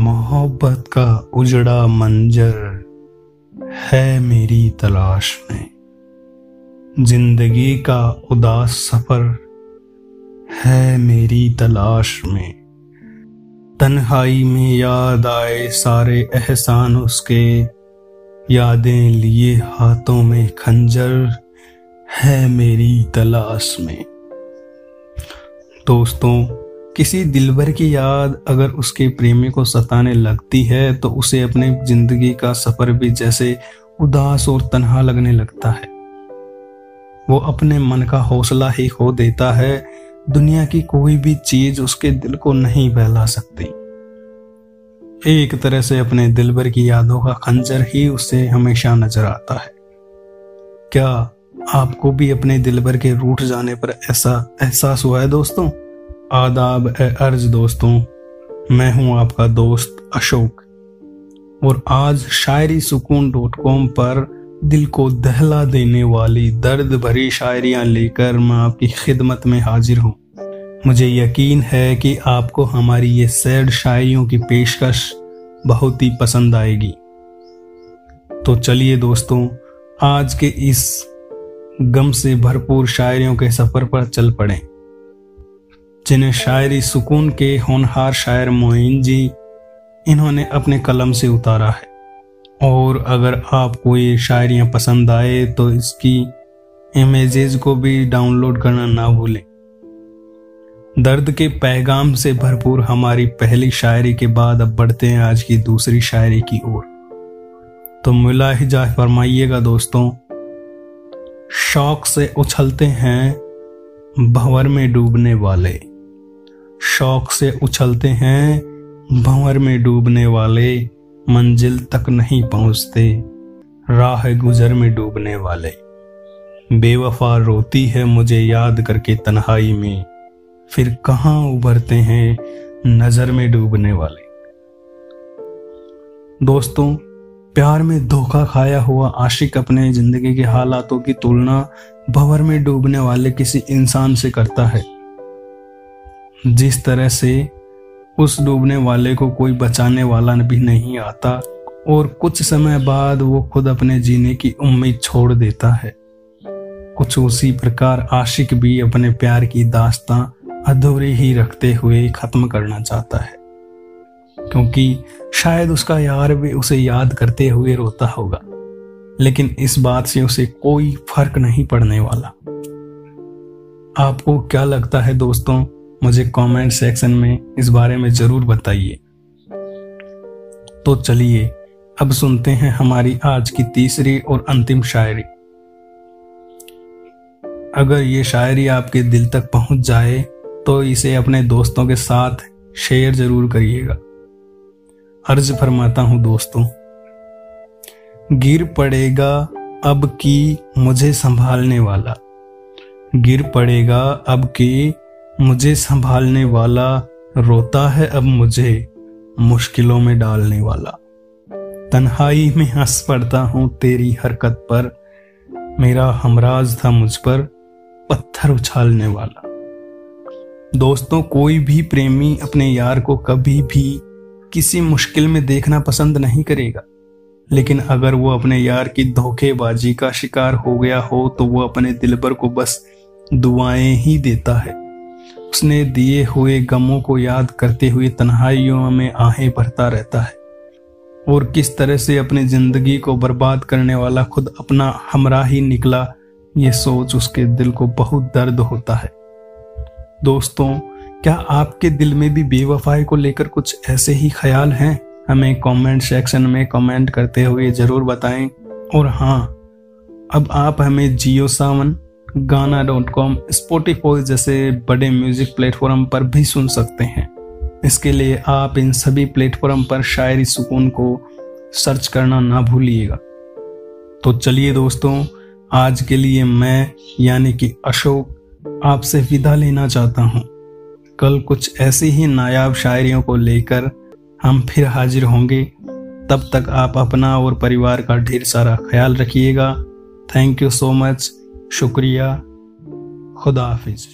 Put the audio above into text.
मोहब्बत का उजड़ा मंजर है मेरी तलाश में। ज़िंदगी का उदास सफ़र है मेरी तलाश में। तन्हाई में याद आए सारे एहसान उसके। यादें लिए हाथों में खंजर है मेरी तलाश में। दोस्तों किसी दिलबर की याद अगर उसके प्रेमी को सताने लगती है तो उसे अपने ज़िंदगी का सफ़र भी जैसे उदास और तनहा लगने लगता है। वो अपने मन का हौसला ही खो देता है। दुनिया की कोई भी चीज़ उसके दिल को नहीं बहला सकती। एक तरह से अपने दिलबर की यादों का खंजर ही उसे हमेशा नज़र आता है। क्या आपको भी अपने दिलबर के रूठ जाने पर ऐसा एहसास हुआ है दोस्तों? आदाब ए अर्ज़ दोस्तों, मैं हूँ आपका दोस्त अशोक। और आज शायरी सुकून डॉट कॉम पर दिल को दहला देने वाली दर्द भरी शायरियाँ लेकर मैं आपकी खिदमत में हाजिर हूँ। मुझे यकीन है कि आपको हमारी ये सैड शायरियों की पेशकश बहुत ही पसंद आएगी। तो चलिए दोस्तों, आज के इस गम से भरपूर शायरियों के सफ़र पर चल पड़ें। जिन्हें शायरी सुकून के होनहार शायर मोइन जी इन्होंने अपने कलम से उतारा है। और अगर आपको ये शायरियाँ पसंद आए तो इसकी इमेजेस को भी डाउनलोड करना ना भूलें। दर्द के पैगाम से भरपूर हमारी पहली शायरी के बाद अब बढ़ते हैं आज की दूसरी शायरी की ओर। तो मुलाहिजा फरमाइएगा दोस्तों, शौक से उछलते हैं, भंवर में डूबने वाले। शौक से उछलते हैं, भंवर में डूबने वाले मंजिल तक नहीं पहुँचते, राह गुजर में डूबने वाले। बेवफा रोती है मुझे याद करके तन्हाई में, फिर कहाँ उभरते हैं नज़र में डूबने वाले। दोस्तों, प्यार में धोखा खाया हुआ आशिक अपने ज़िंदगी के हालातों की तुलना भंवर में डूबने वाले किसी इंसान से करता है। जिस तरह से उस डूबने वाले को कोई बचाने वाला भी नहीं आता, और कुछ समय बाद वो खुद अपने जीने की उम्मीद छोड़ देता है। कुछ उसी प्रकार आशिक भी अपने प्यार की दास्तां अधूरी ही रखते हुए खत्म करना चाहता है, क्योंकि शायद उसका यार भी उसे याद करते हुए रोता होगा, लेकिन इस बात से उसे कोई फ़र्क नहीं पड़ने वाला। आपको क्या लगता है दोस्तों मुझे कमेंट सेक्शन में इस बारे में ज़रूर बताइए। तो चलिए, अब सुनते हैं हमारी आज की तीसरी और अंतिम शायरी। अगर ये शायरी आपके दिल तक पहुँच जाए तो इसे अपने दोस्तों के साथ शेयर ज़रूर करिएगा। अर्ज़ फरमाता हूँ दोस्तों, गिर पड़ेगा अब की मुझे संभालने वाला। गिर पड़ेगा अब की मुझे संभालने वाला रोता है अब मुझे मुश्किलों में डालने वाला। तन्हाई में हंस पड़ता हूँ तेरी हरकत पर। मेरा हमराज था मुझ पर पत्थर उछालने वाला। दोस्तों, कोई भी प्रेमी अपने यार को कभी भी किसी मुश्किल में देखना पसंद नहीं करेगा। लेकिन अगर वो अपने यार की धोखेबाजी का शिकार हो गया हो तो वो अपने दिल दिलबर को बस दुआएँ ही देता है। उसने दिए हुए गमों को याद करते हुए तन्हाइयों में आहें भरता रहता है। और किस तरह से अपनी ज़िंदगी को बर्बाद करने वाला खुद अपना हमरा ही निकला, ये सोच उसके दिल को बहुत दर्द होता है। दोस्तों, क्या आपके दिल में भी बेवफाई को लेकर कुछ ऐसे ही ख्याल हैं? हमें कमेंट सेक्शन में कमेंट करते हुए ज़रूर बताएँ। और हाँ अब आप हमें जियो सावन गाना डॉट कॉम स्पोटिफाई जैसे बड़े म्यूज़िक प्लेटफॉर्म पर भी सुन सकते हैं। इसके लिए आप इन सभी प्लेटफॉर्म पर शायरी सुकून को सर्च करना ना भूलिएगा। तो चलिए दोस्तों, आज के लिए मैं, यानी कि अशोक, आपसे विदा लेना चाहता हूँ। कल कुछ ऐसी ही नायाब शायरियों को लेकर हम फिर हाजिर होंगे। तब तक आप अपना और परिवार का ढेर सारा ख्याल रखिएगा। थैंक यू सो मच शुक्रिया खुदा हाफिज़